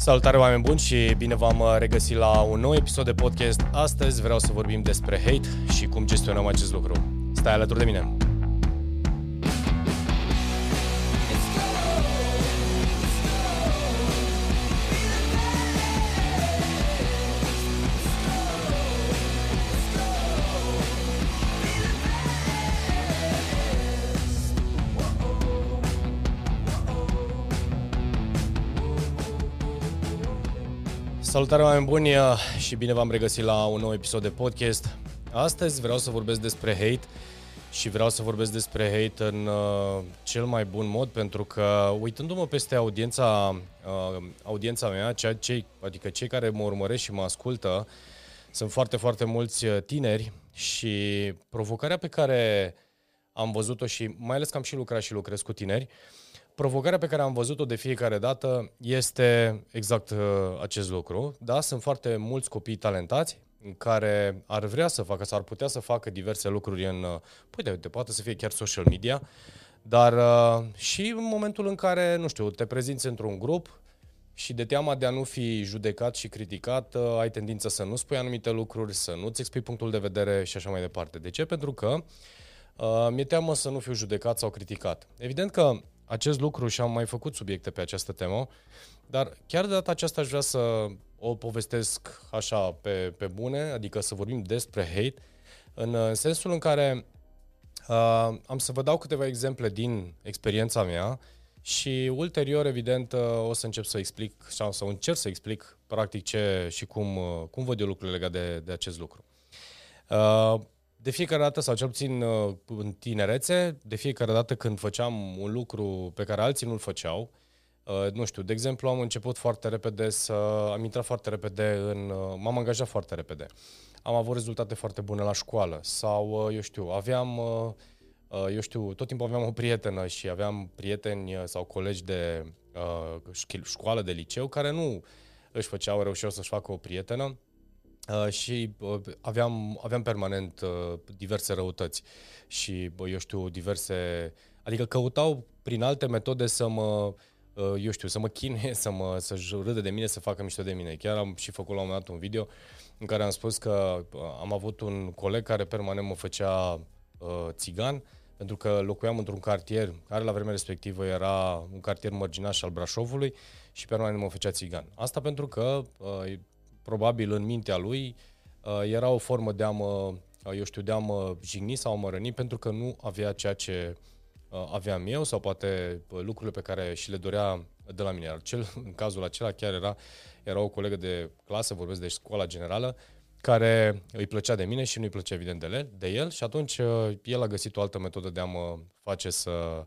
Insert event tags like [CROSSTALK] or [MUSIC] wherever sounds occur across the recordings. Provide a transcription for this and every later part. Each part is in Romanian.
Salutare oameni buni și bine v-am uh, regăsit la un nou episod de podcast. Astăzi vreau să vorbim despre hate și cum gestionăm acest lucru. Stai alături de mine! Salutare oameni buni uh, și bine v-am regăsit la un nou episod de podcast. Astăzi vreau să vorbesc despre hate și vreau să vorbesc despre hate în uh, cel mai bun mod pentru că uitându-mă peste audiența, uh, audiența mea, ceea cei, adică cei care mă urmăresc și mă ascultă, sunt foarte, foarte mulți uh, tineri și provocarea pe care am văzut-o și mai ales că am și lucrat și lucrez cu tineri, uh, Provocarea pe care am văzut-o de fiecare dată este exact uh, acest lucru. Da, sunt foarte mulți copii talentați care ar vrea să facă, sau ar putea să facă diverse lucruri în, uh, păi de, poate să fie chiar social media, dar uh, și în momentul în care, nu știu, te prezinți într-un grup și de teama de a nu fi judecat și criticat, uh, ai tendința să nu spui anumite lucruri, să nu-ți expui punctul de vedere și așa mai departe. De ce? Pentru că uh, mi-e teamă să nu fiu judecat sau criticat. Evident că acest lucru și am mai făcut subiecte pe această temă, dar chiar de data aceasta aș vrea să o povestesc așa pe, pe bune, adică să vorbim despre hate, în, în sensul în care uh, am să vă dau câteva exemple din experiența mea și ulterior, evident, uh, o să încep să explic sau să încerc să explic practic ce și cum, uh, cum văd eu lucrurile legate de, de acest lucru. Uh, de fiecare dată, sau cel puțin uh, în tinerețe, de fiecare dată când făceam un lucru pe care alții nu-l făceau, uh, nu știu, de exemplu, am început foarte repede să... am intrat foarte repede în... Uh, m-am angajat foarte repede. Am avut rezultate foarte bune la școală sau, eu știu, aveam... Eu știu, tot timpul aveam o prietenă și aveam prieteni sau colegi de școală, de liceu, care nu își făceau, reușeau să-și facă o prietenă Uh, și uh, aveam, aveam permanent uh, diverse răutăți și, eu știu, diverse... Adică căutau prin alte metode să mă, eu știu, să mă chinuie, [LAUGHS] să mă, să râde de mine, să facă mișto de mine. Chiar am și făcut la un moment dat un video în care am spus că am avut un coleg care permanent mă făcea uh, țigan, pentru că locuiam într-un cartier care la vremea respectivă era un cartier mărginaș al Brașovului și permanent mă făcea țigan. Asta pentru că uh, probabil în mintea lui uh, era o formă de a mă, uh, eu știu, de a mă jigni sau a mă răni pentru că nu avea ceea ce uh, aveam eu sau poate lucrurile pe care și le dorea de la mine. Iar cel, [LAUGHS] în cazul acela chiar era, era o colegă de clasă, vorbesc de școala generală, care îi plăcea de mine și nu îi plăcea evident de el, de el și atunci el a găsit o altă metodă de a mă face să,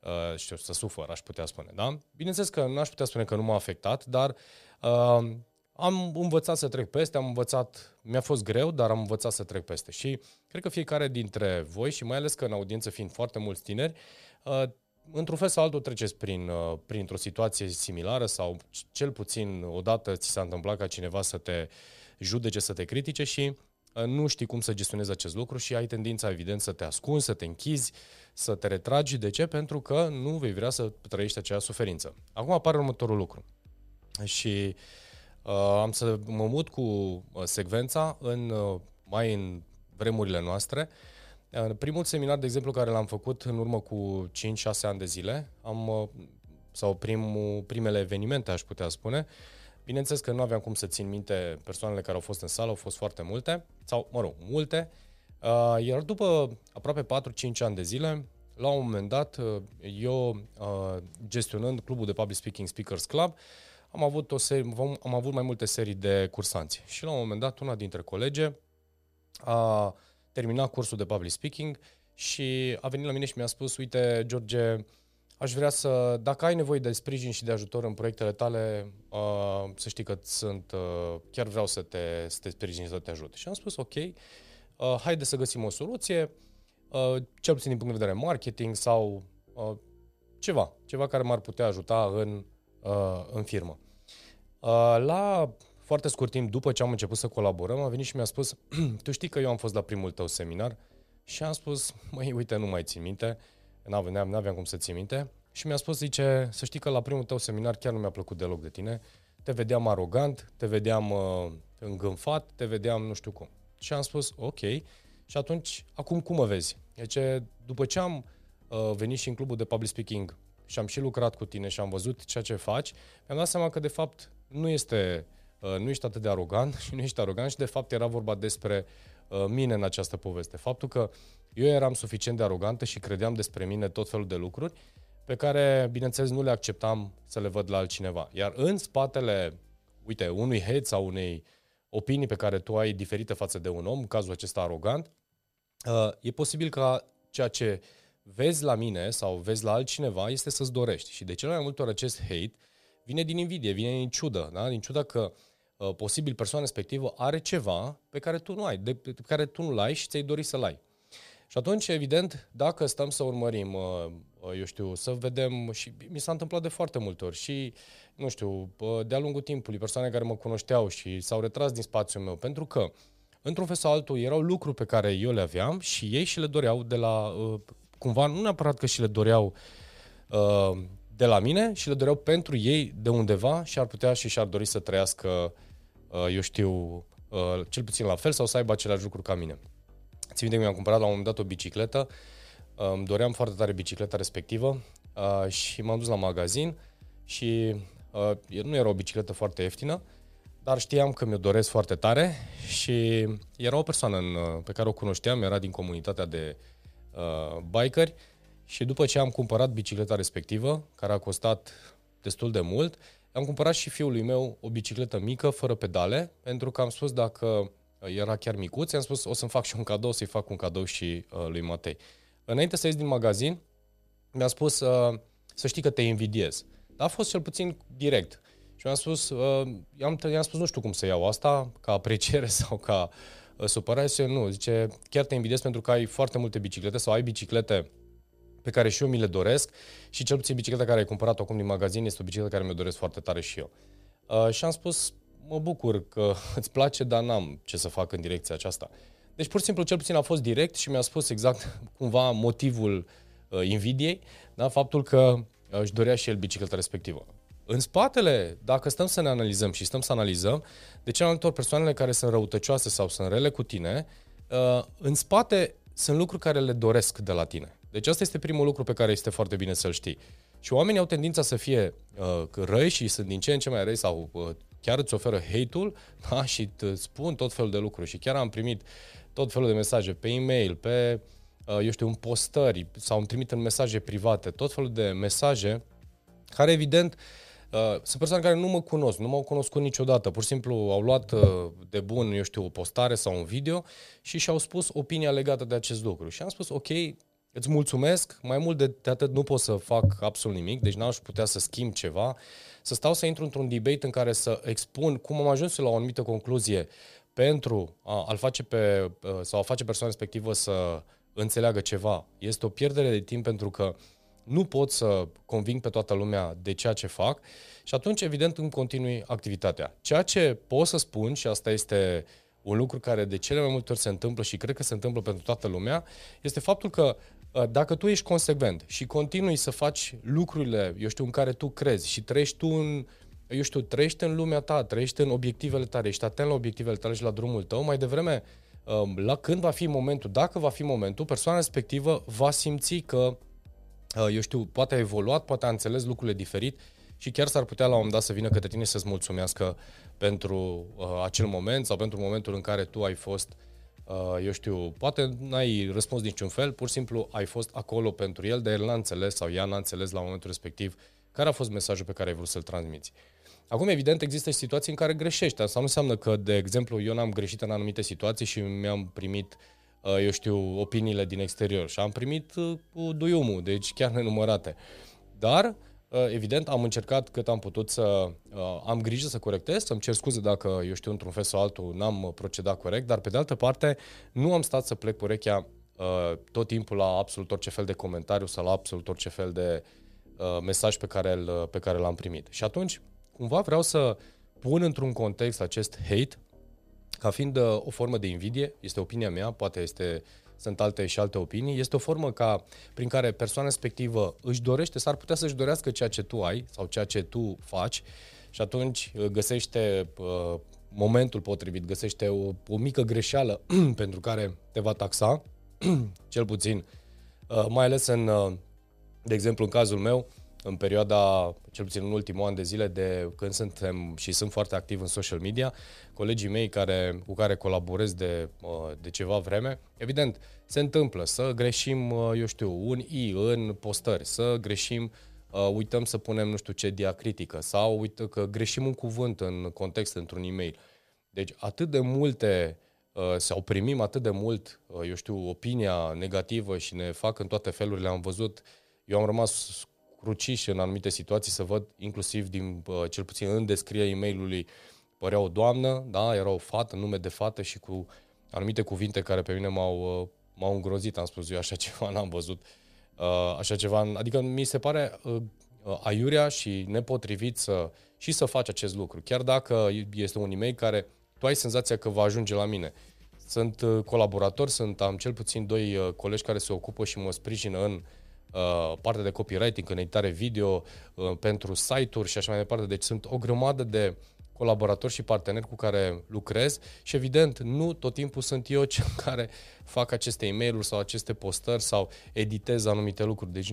uh, știu, să sufăr, aș putea spune. Da? Bineînțeles că nu aș putea spune că nu m-a afectat, dar uh, am învățat să trec peste, am învățat, mi-a fost greu, dar am învățat să trec peste. Și cred că fiecare dintre voi, și mai ales că în audiență fiind foarte mulți tineri, uh, într-un fel sau altul treceți prin, uh, printr-o situație similară sau cel puțin odată ți s-a întâmplat ca cineva să te judece, să te critique și uh, nu știi cum să gestionezi acest lucru și ai tendința, evident, să te ascunzi, să te închizi, să te retragi. De ce? Pentru că nu vei vrea să trăiești acea suferință. Acum apare următorul lucru. Și uh, Uh, am să mă mut cu uh, secvența în, uh, mai în vremurile noastre. Primul seminar, de exemplu, care l-am făcut în urmă cu 5-6 ani de zile, am, sau primul, primele evenimente, aș putea spune, bineînțeles că nu aveam cum să țin minte persoanele care au fost în sală, au fost foarte multe, sau, mă rog, multe, iar după aproape 4-5 ani de zile, la un moment dat, eu, gestionând clubul de Public Speaking Speakers Club, am avut, o serie, am avut mai multe serii de cursanți. Și la un moment dat, una dintre colege a terminat cursul de public speaking și a venit la mine și mi-a spus, uite, George, aș vrea să, dacă ai nevoie de sprijin și de ajutor în proiectele tale, uh, să știi că sunt, uh, chiar vreau să te, să te sprijin, să te ajut. Și am spus, ok, uh, haide să găsim o soluție, uh, cel puțin din punct de vedere marketing sau uh, ceva, ceva care m-ar putea ajuta în, uh, în firmă. Uh, la foarte scurt timp după ce am început să colaborăm, a venit și mi-a spus, [CLEARS THROAT] tu știi că eu am fost la primul tău seminar? Și am spus, măi, uite, nu mai țin minte, n-aveam, n-aveam cum să țin minte. Și mi-a spus, zice, să știi că la primul tău seminar chiar nu mi-a plăcut deloc de tine, te vedeam arogant, te vedeam uh, îngânfat, te vedeam nu știu cum. Și am spus, ok, și atunci, acum cum mă vezi? Deci, după ce am uh, venit și în clubul de public speaking și am și lucrat cu tine și am văzut ceea ce faci, mi-am dat seama că, de fapt, nu este uh, nu ești atât de arogant [LAUGHS] și nu ești arogant și de fapt era vorba despre uh, mine în această poveste. Faptul că eu eram suficient de arogantă și credeam despre mine tot felul de lucruri pe care, bineînțeles, nu le acceptam să le văd la altcineva. Iar în spatele, uite, unui hate sau unei opinii pe care tu ai diferite față de un om, în cazul acesta arogant, uh, e posibil ca ceea ce vezi la mine sau vezi la altcineva este să-ți dorești. Și de cele mai multe ori acest hate vine din invidie, vine din ciudă, da? din ciudă că uh, posibil persoana respectivă are ceva pe care tu nu ai, de, pe care tu nu-l ai și ți-ai dori să-l ai. Și atunci, evident, dacă stăm să urmărim, uh, uh, eu știu, să vedem, și mi s-a întâmplat de foarte multe ori, și, nu știu, uh, de-a lungul timpului, persoane care mă cunoșteau și s-au retras din spațiul meu, pentru că, într-un fel sau altul, erau lucruri pe care eu le aveam și ei și le doreau de la, cumva, nu neapărat că și le doreau de la mine, și le doreau pentru ei de undeva și ar putea și și-ar dori să trăiască, eu știu, cel puțin la fel sau să aibă aceleași lucruri ca mine. Țin minte că mi-am cumpărat la un moment dat o bicicletă, îmi doream foarte tare bicicleta respectivă uh, și m-am dus la magazin și uh, nu era o bicicletă foarte ieftină, dar știam că mi-o doresc foarte tare și era o persoană în, uh, pe care o cunoșteam, era din comunitatea de uh, bikeri și după ce am cumpărat bicicleta respectivă, care a costat destul de mult, am cumpărat și fiului meu o bicicletă mică, fără pedale, pentru că am spus dacă era chiar micuț, i-am spus o să-mi fac și un cadou, să-i fac un cadou și uh, lui Matei. Înainte să ies din magazin, mi-a spus uh, să știi că te invidiez. Dar a fost cel puțin direct. Și mi-am spus, uh, i-am, i-am spus, nu știu cum să iau asta, ca apreciere [LAUGHS] sau ca uh, supărare. Și nu, zice, chiar te invidiez pentru că ai foarte multe biciclete sau ai biciclete pe care și eu mi le doresc și cel puțin bicicleta care ai cumpărat acum din magazin este o bicicletă care mi-o doresc foarte tare și eu. Uh, și am spus, mă bucur că [LAUGHS] îți place, dar n-am ce să fac în direcția aceasta. Deci, pur și simplu, cel puțin a fost direct și mi-a spus exact [LAUGHS] cumva motivul uh, invidiei, da? faptul că uh, își dorea și el bicicleta respectivă. În spatele, dacă stăm să ne analizăm și stăm să analizăm, de ce mai ori persoanele care sunt răutăcioase sau sunt rele cu tine, uh, în spate sunt lucruri care le doresc de la tine. Deci asta este primul lucru pe care este foarte bine să-l știi. Și oamenii au tendința să fie uh, răi și sunt din ce în ce mai răi sau uh, chiar îți oferă hate-ul [LAUGHS] da? și îți spun tot felul de lucruri. Și chiar am primit tot felul de mesaje pe e-mail, pe, uh, eu știu, în postări sau îmi trimit în mesaje private, tot felul de mesaje care, evident, Uh, sunt persoane care nu mă cunosc, nu m-au cunoscut niciodată. Pur și simplu au luat uh, de bun, eu știu, o postare sau un video și și-au spus opinia legată de acest lucru. Și am spus, ok, îți mulțumesc, mai mult de, de atât nu pot să fac absolut nimic, deci n-aș putea să schimb ceva, să stau să intru într-un debate în care să expun cum am ajuns la o anumită concluzie pentru a, a face pe, sau a face persoana respectivă să înțeleagă ceva. Este o pierdere de timp pentru că nu pot să conving pe toată lumea de ceea ce fac și atunci, evident, îmi continui activitatea. Ceea ce pot să spun, și asta este un lucru care de cele mai multe ori se întâmplă și cred că se întâmplă pentru toată lumea, este faptul că Uh, dacă tu ești consecvent și continui să faci lucrurile, eu știu, în care tu crezi și trăiești tu în, eu știu, trăiești în lumea ta, trăiești în obiectivele tale, ești atent la obiectivele tale și la drumul tău, mai devreme, um, la când va fi momentul, dacă va fi momentul, persoana respectivă va simți că, uh, eu știu, poate a evoluat, poate a înțeles lucrurile diferit și chiar s-ar putea la un moment dat să vină către tine să-ți mulțumească pentru uh, acel moment sau pentru momentul în care tu ai fost uh, Uh, eu știu, poate n-ai răspuns niciun fel, pur și simplu ai fost acolo pentru el, dar el n-a înțeles sau ea n-a înțeles la momentul respectiv care a fost mesajul pe care ai vrut să-l transmiți. Acum, evident, există situații în care greșești. Asta nu înseamnă că, de exemplu, eu n-am greșit în anumite situații și mi-am primit, uh, eu știu, opiniile din exterior și am primit uh, cu duiumul, deci chiar nenumărate. Dar, Uh, evident, am încercat cât am putut să uh, am grijă să corectez, să-mi cer scuze dacă, eu știu, într-un fel sau altul n-am procedat corect, dar pe de altă parte nu am stat să plec urechea uh, tot timpul la absolut orice fel de comentariu sau la absolut orice fel de mesaj pe care, îl, pe care l-am primit. Și atunci, cumva vreau să pun într-un context acest hate ca fiind o formă de invidie, este opinia mea, poate este uh, sunt alte și alte opinii, este o formă ca, prin care persoana respectivă își dorește, s-ar putea să-și dorească ceea ce tu ai sau ceea ce tu faci și atunci uh, găsește uh, momentul potrivit, găsește o, o mică greșeală [CLEARS THROAT] pentru care te va taxa, [CLEARS THROAT] cel puțin, uh, mai ales în, uh, de exemplu, în cazul meu, în perioada, cel puțin în ultimul an de zile, de când suntem și sunt foarte activ în social media, colegii mei care, cu care colaborez de, uh, de ceva vreme, evident, se întâmplă să greșim, uh, eu știu, un i în postări, să greșim, uh, uităm să punem nu știu ce diacritică sau uită că greșim un cuvânt în context într-un e-mail. Deci atât de multe sau primim atât de mult, eu știu, opinia negativă și ne fac în toate felurile. Am văzut, eu am rămas cruciși în anumite situații să văd, inclusiv din, cel puțin în descrierea e mail părea o doamnă, da, era o fată, nume de fată și cu anumite cuvinte care pe mine m-au, m-au îngrozit. Am spus, eu așa [LAUGHS] ceva n-am văzut. Uh, așa ceva, adică mi se pare uh, aiurea și nepotrivit să, și să faci acest lucru. Chiar dacă este un e-mail care tu ai senzația că va ajunge la mine. Sunt uh, colaboratori, sunt, am cel puțin doi uh, colegi care se ocupă și mă sprijină în uh, partea de copywriting, în editare video, uh, pentru site-uri și așa mai departe. Deci sunt o grămadă de colaboratori și parteneri cu care lucrez și evident nu tot timpul sunt eu [LAUGHS] cel care fac aceste e mail sau aceste postări sau editez anumite lucruri. Deci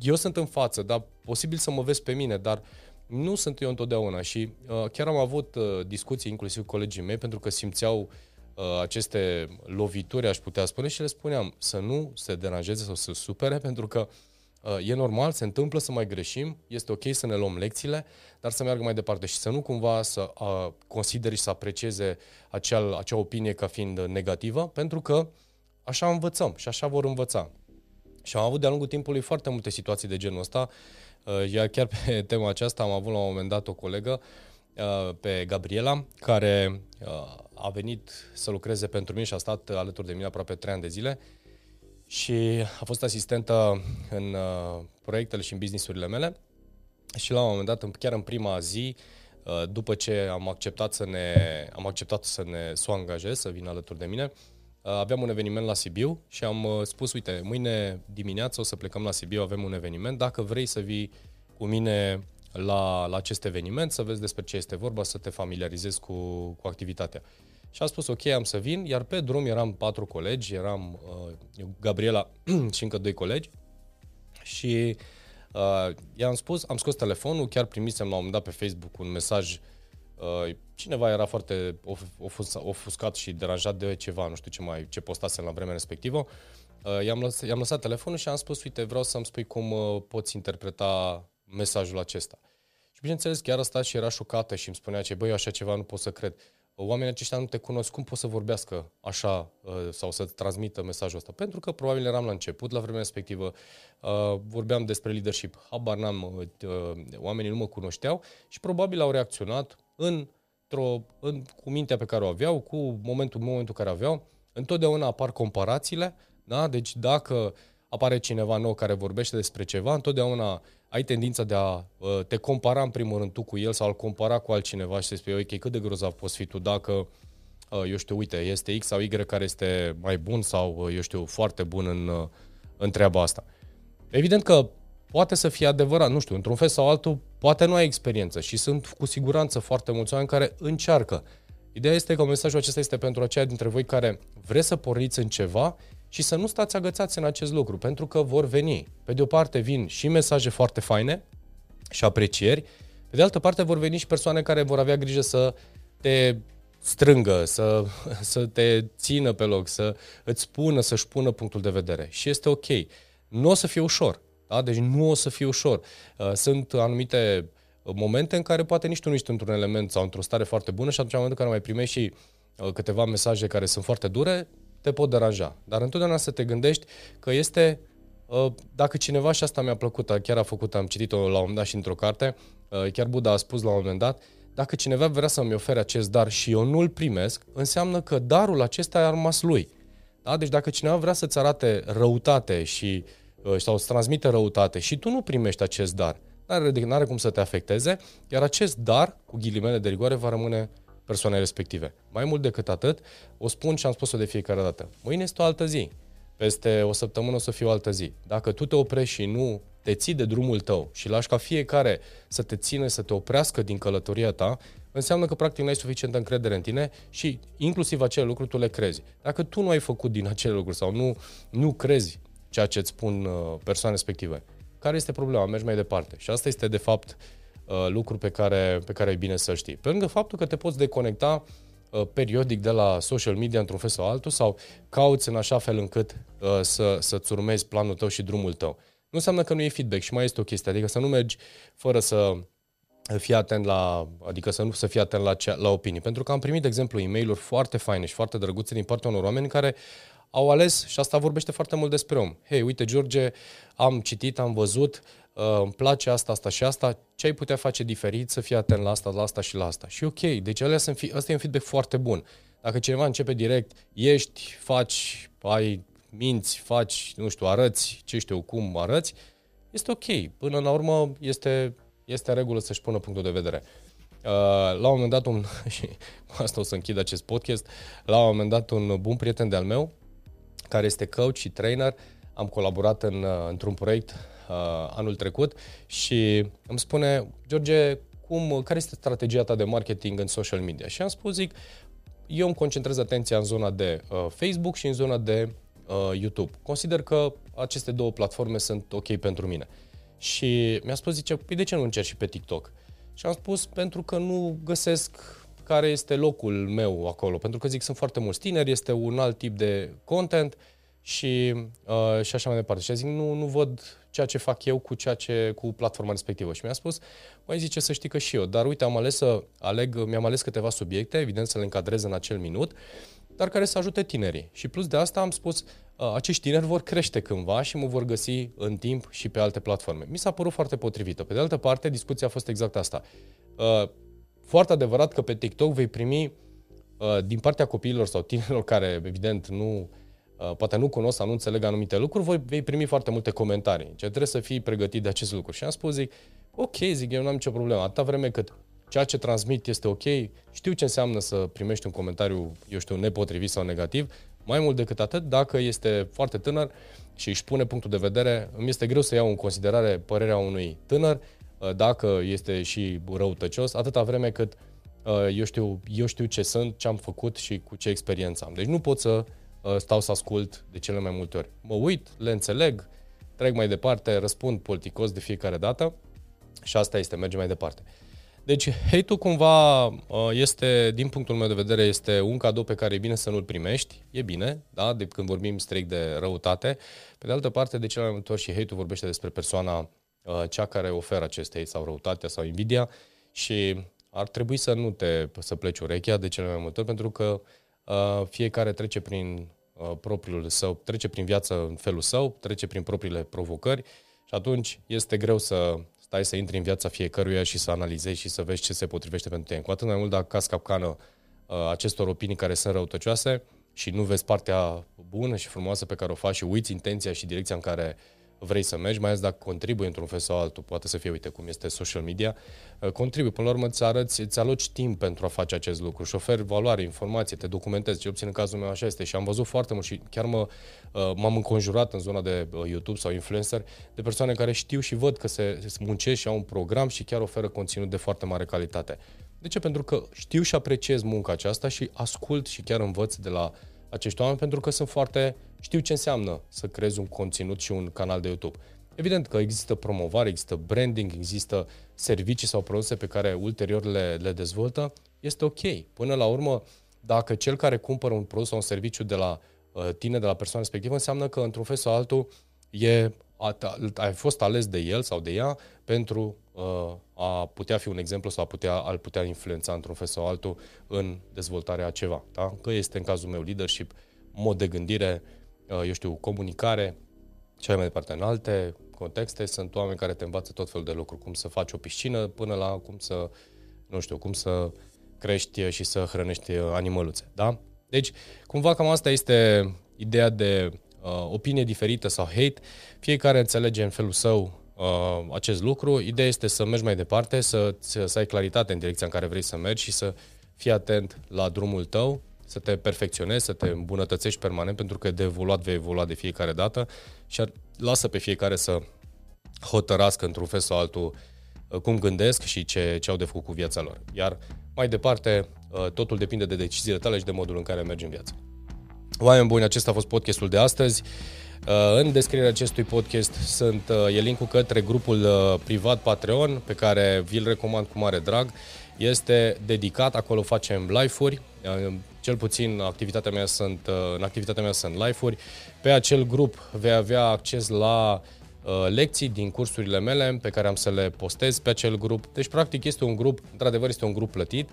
eu sunt în față, dar posibil să mă vezi pe mine, dar nu sunt eu întotdeauna și uh, chiar am avut uh, discuții inclusiv cu colegii mei pentru că simțeau uh, aceste lovituri, aș putea spune, și le spuneam să nu se deranjeze sau să supere [LAUGHS] pentru că uh, Uh, e normal, se întâmplă să mai greșim, este ok să ne luăm lecțiile, dar să meargă mai departe și să nu cumva să uh, consideri și să aprecieze acel, acea opinie ca fiind negativă, pentru că așa învățăm și așa vor învăța. Și am avut de-a lungul timpului foarte multe situații de genul ăsta, uh, iar chiar pe [LAUGHS] tema aceasta am avut la un moment dat o colegă, uh, pe Gabriela, care uh, a venit să lucreze pentru mine și a stat alături de mine aproape 3 ani de zile și a fost asistentă în uh, proiectele și în businessurile mele. Și la un moment dat, chiar în prima zi, uh, după ce am acceptat să ne, am acceptat să ne să o angajez, să vină alături de mine, uh, aveam un eveniment la Sibiu și am uh, spus, uite, mâine dimineață o să plecăm la Sibiu, avem un eveniment, dacă vrei să vii cu mine la, la acest eveniment, să vezi despre ce este vorba, să te familiarizezi cu, cu activitatea. Și am spus, ok, am să vin, iar pe drum eram patru colegi, eram uh, Gabriela [CLEARS THROAT] și încă doi colegi și uh, i-am spus, am scos telefonul, chiar primisem la un moment dat pe Facebook un mesaj Uh, cineva era foarte ofus, ofuscat și deranjat de ceva, nu știu ce mai ce postasem la vremea respectivă. Uh, i-am, lăs, i-am lăsat telefonul și am spus, uite, vreau să-mi spui cum uh, poți interpreta mesajul acesta. Și bineînțeles, chiar a stat și era șocată și îmi spunea ce, băi, așa ceva nu pot să cred oamenii aceștia nu te cunosc, cum pot să vorbească așa uh, sau să transmită mesajul ăsta? Pentru că probabil eram la început, la vremea respectivă, uh, vorbeam despre leadership, habar n-am, uh, oamenii nu mă cunoșteau și probabil au reacționat într-o, în, cu mintea pe care o aveau, cu momentul, momentul care aveau. Întotdeauna apar comparațiile, da? deci dacă apare cineva nou care vorbește despre ceva, întotdeauna ai tendința de a uh, te compara în primul rând tu cu el sau a-l compara cu altcineva și să spui, ok, cât de grozav poți fi tu dacă, uh, eu știu, uite, este X sau Y care este mai bun sau, uh, eu știu, foarte bun în, în treaba asta. Evident că poate să fie adevărat, nu știu, într-un fel sau altul, poate nu ai experiență și sunt cu siguranță foarte mulți oameni care încearcă. Ideea este că mesajul acesta este pentru aceia dintre voi care vreți să porniți în ceva și să nu stați agățați în acest lucru, pentru că vor veni. Pe de o parte vin și mesaje foarte faine și aprecieri, pe de altă parte vor veni și persoane care vor avea grijă să te strângă, să, [LAUGHS] să te țină pe loc, să îți spună, să-și pună punctul de vedere. Și este ok. Nu o să fie ușor. Da? Deci nu o să fie ușor. Uh, sunt anumite momente în care poate nici tu nu ești într-un element sau într-o stare foarte bună și atunci în momentul în care mai primești și uh, câteva mesaje care sunt foarte dure, te pot deranja. Dar întotdeauna să te gândești că este, uh, dacă cineva, și asta mi-a plăcut, chiar a făcut, am citit-o la un moment dat și într-o carte, uh, chiar Buddha a spus la un moment dat, dacă cineva vrea să-mi ofere acest dar și eu nu-l primesc, înseamnă că darul acesta a rămas lui. Da? Deci dacă cineva vrea să-ți arate răutate și, uh, sau să transmite răutate și tu nu primești acest dar, nu are cum să te afecteze, iar acest dar, cu ghilimele de rigoare, va rămâne persoanei respective. Mai mult decât atât, o spun și am spus-o de fiecare dată. Mâine este o altă zi. Peste o săptămână o să fie o altă zi. Dacă tu te oprești și nu te ții de drumul tău și lași ca fiecare să te țină, să te oprească din călătoria ta, înseamnă că practic nu ai suficientă încredere în tine și inclusiv acele lucruri tu le crezi. Dacă tu nu ai făcut din acele lucruri sau nu, nu crezi ceea ce îți spun uh, persoane respective, care este problema? Mergi mai departe. Și asta este de fapt uh, lucru pe care, pe care e bine să știi. Pe lângă faptul că te poți deconecta uh, periodic de la social media într-un fel sau altul sau cauți în așa fel încât să, să-ți urmezi planul tău și drumul tău. Nu înseamnă că nu e feedback și mai este o chestie, adică să nu mergi fără să fii atent la, adică să nu să fii atent la, cea, la opinii. Pentru că am primit, de exemplu, e mail foarte faine și foarte drăguțe din partea unor oameni care au ales, și asta vorbește foarte mult despre om. Hei, uite, George, am citit, am văzut, uh, îmi place asta, asta și asta, ce ai putea face diferit să fii atent la asta, la asta și la asta. Și ok, deci alea sunt, asta e un feedback foarte bun. Dacă cineva începe direct, ești, faci, ai minți, faci, nu știu, arăți, ce știu, cum arăți, este ok. Până la urmă este, este regulă să-și pună punctul de vedere. Uh, la un moment dat, un, [LAUGHS] și cu asta o să închid acest podcast, la un moment dat un bun prieten de-al meu, care este coach și trainer, am colaborat în, uh, într-un proiect uh, anul trecut și îmi spune, George, cum, care este strategia ta de marketing în social media? Și am spus, zic, eu îmi concentrez atenția în zona de uh, Facebook și în zona de uh, YouTube. Consider că aceste două platforme sunt ok pentru mine. Și mi-a spus, zice, păi de ce nu încerci și pe TikTok? Și am spus, pentru că nu găsesc care este locul meu acolo, pentru că zic, sunt foarte mulți tineri, este un alt tip de content și, uh, și așa mai departe. Și zic, nu, nu văd ceea ce fac eu cu, ceea ce, cu platforma respectivă. Și mi-a spus, mai zice să știi că și eu, dar uite, am ales să aleg, mi-am ales câteva subiecte, evident să le încadrez în acel minut, dar care să ajute tinerii. Și plus de asta am spus, acești tineri vor crește cândva și mă vor găsi în timp și pe alte platforme. Mi s-a părut foarte potrivită. Pe de altă parte, discuția a fost exact asta. Foarte adevărat că pe TikTok vei primi din partea copiilor sau tinerilor care, evident, nu poate nu cunosc sau nu înțeleg anumite lucruri, voi vei primi foarte multe comentarii. Ce trebuie să fii pregătit de acest lucru. Și am spus, zic, ok, zic, eu nu am nicio problemă. Atâta vreme cât ceea ce transmit este ok, știu ce înseamnă să primești un comentariu, eu știu, nepotrivit sau negativ, mai mult decât atât, dacă este foarte tânăr și își pune punctul de vedere, îmi este greu să iau în considerare părerea unui tânăr, uh, dacă este și răutăcios, atâta vreme cât uh, eu știu, eu știu ce sunt, ce am făcut și cu ce experiență am. Deci nu pot să uh, stau să ascult de cele mai multe ori. Mă uit, le înțeleg, trec mai departe, răspund politicos de fiecare dată și asta este, merge mai departe. Deci hate-ul cumva uh, este, din punctul meu de vedere, este un cadou pe care e bine să nu-l primești. E bine, da, de când vorbim strict de răutate. Pe de altă parte, de cele mai multe ori și hate-ul vorbește despre persoana uh, cea care oferă acest hate sau răutatea sau invidia și ar trebui să nu te să pleci urechea de cele mai multe ori pentru că uh, fiecare trece prin propriul său, trece prin viață în felul său, trece prin propriile provocări și atunci este greu să stai să intri în viața fiecăruia și să analizezi și să vezi ce se potrivește pentru tine. Cu atât mai mult dacă caz capcană uh, acestor opinii care sunt răutăcioase și nu vezi partea bună și frumoasă pe care o faci și uiți intenția și direcția în care vrei să mergi, mai ales dacă contribui într-un fel sau altul, poate să fie, uite, cum este social media, uh, contribui. Până la urmă îți arăți, îți aloci timp pentru a face acest lucru și oferi valoare, informație, te documentezi, ce obțin în cazul meu așa este și am văzut foarte mult și chiar mă, uh, m-am înconjurat în zona de uh, YouTube sau influencer de persoane care știu și văd că se, se muncesc și au un program și chiar oferă conținut de foarte mare calitate. De ce? Pentru că știu și apreciez munca aceasta și ascult și chiar învăț de la acești oameni pentru că sunt foarte, știu ce înseamnă să creezi un conținut și un canal de YouTube. Evident că există promovare, există branding, există servicii sau produse pe care ulterior le, le dezvoltă, este ok. Până la urmă, dacă cel care cumpără un produs sau un serviciu de la uh, tine, de la persoana respectivă, înseamnă că într-un fel sau altul e, a, ai fost ales de el sau de ea pentru uh, a putea fi un exemplu sau a putea, al putea influența într-un fel sau altul în dezvoltarea a ceva. Da? Că este în cazul meu leadership, mod de gândire, uh, eu știu, comunicare, cele mai departe în alte contexte, sunt oameni care te învață tot felul de lucruri, cum să faci o piscină până la cum să, nu știu, cum să crești și să hrănești animăluțe. Da? Deci, cumva cam asta este ideea de uh, opinie diferită sau hate. Fiecare înțelege în felul său uh, acest lucru. Ideea este să mergi mai departe, să, să ai claritate în direcția în care vrei să mergi și să fii atent la drumul tău, să te perfecționezi, să te îmbunătățești permanent, pentru că de evoluat vei evolua de fiecare dată și lasă pe fiecare să hotărască într-un fel sau altul uh, cum gândesc și ce, ce au de făcut cu viața lor. Iar mai departe, uh, totul depinde de deciziile tale și de modul în care mergi în viață. Oameni buni, acesta a fost podcastul de astăzi. Uh, în descrierea acestui podcast sunt, e linkul către grupul privat Patreon, pe care vi-l recomand cu mare drag. Este dedicat, acolo facem live-uri, cel puțin activitatea mea sunt, în activitatea mea sunt live-uri. Pe acel grup vei avea acces la uh, Uh, lecții din cursurile mele pe care am să le postez pe acel grup. Deci, practic, este un grup, într-adevăr, este un grup plătit,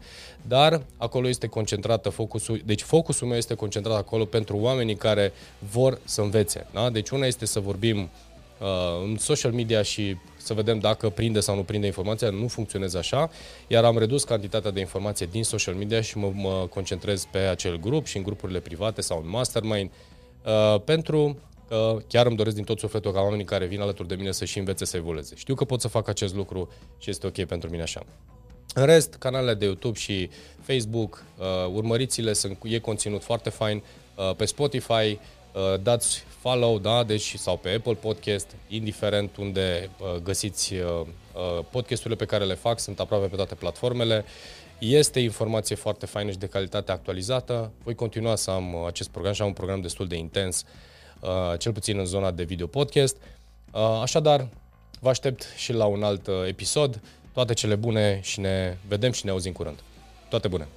dar acolo este concentrată focusul, deci focusul meu este concentrat acolo pentru oamenii care vor să învețe. Da? Deci una este să vorbim uh, în social media și să vedem dacă prinde sau nu prinde informația, nu funcționează așa, iar am redus cantitatea de informație din social media și mă, mă concentrez pe acel grup și în grupurile private sau în mastermind uh, pentru că chiar îmi doresc din tot sufletul ca oamenii care vin alături de mine să și învețe să evolueze. Știu că pot să fac acest lucru și este ok pentru mine așa. În rest, canalele de YouTube și Facebook, uh, urmăriți-le, sunt, e conținut foarte fain. Uh, pe Spotify, uh, dați follow, da, deci, sau pe Apple Podcast, indiferent unde uh, găsiți uh, uh, podcasturile pe care le fac, sunt aproape pe toate platformele. Este informație foarte faină și de calitate actualizată. Voi continua să am uh, acest program și am un program destul de intens uh, Uh, cel puțin în zona de video podcast. Uh, așadar, vă aștept și la un alt uh, episod. Toate cele bune și ne vedem și ne auzim curând. Toate bune!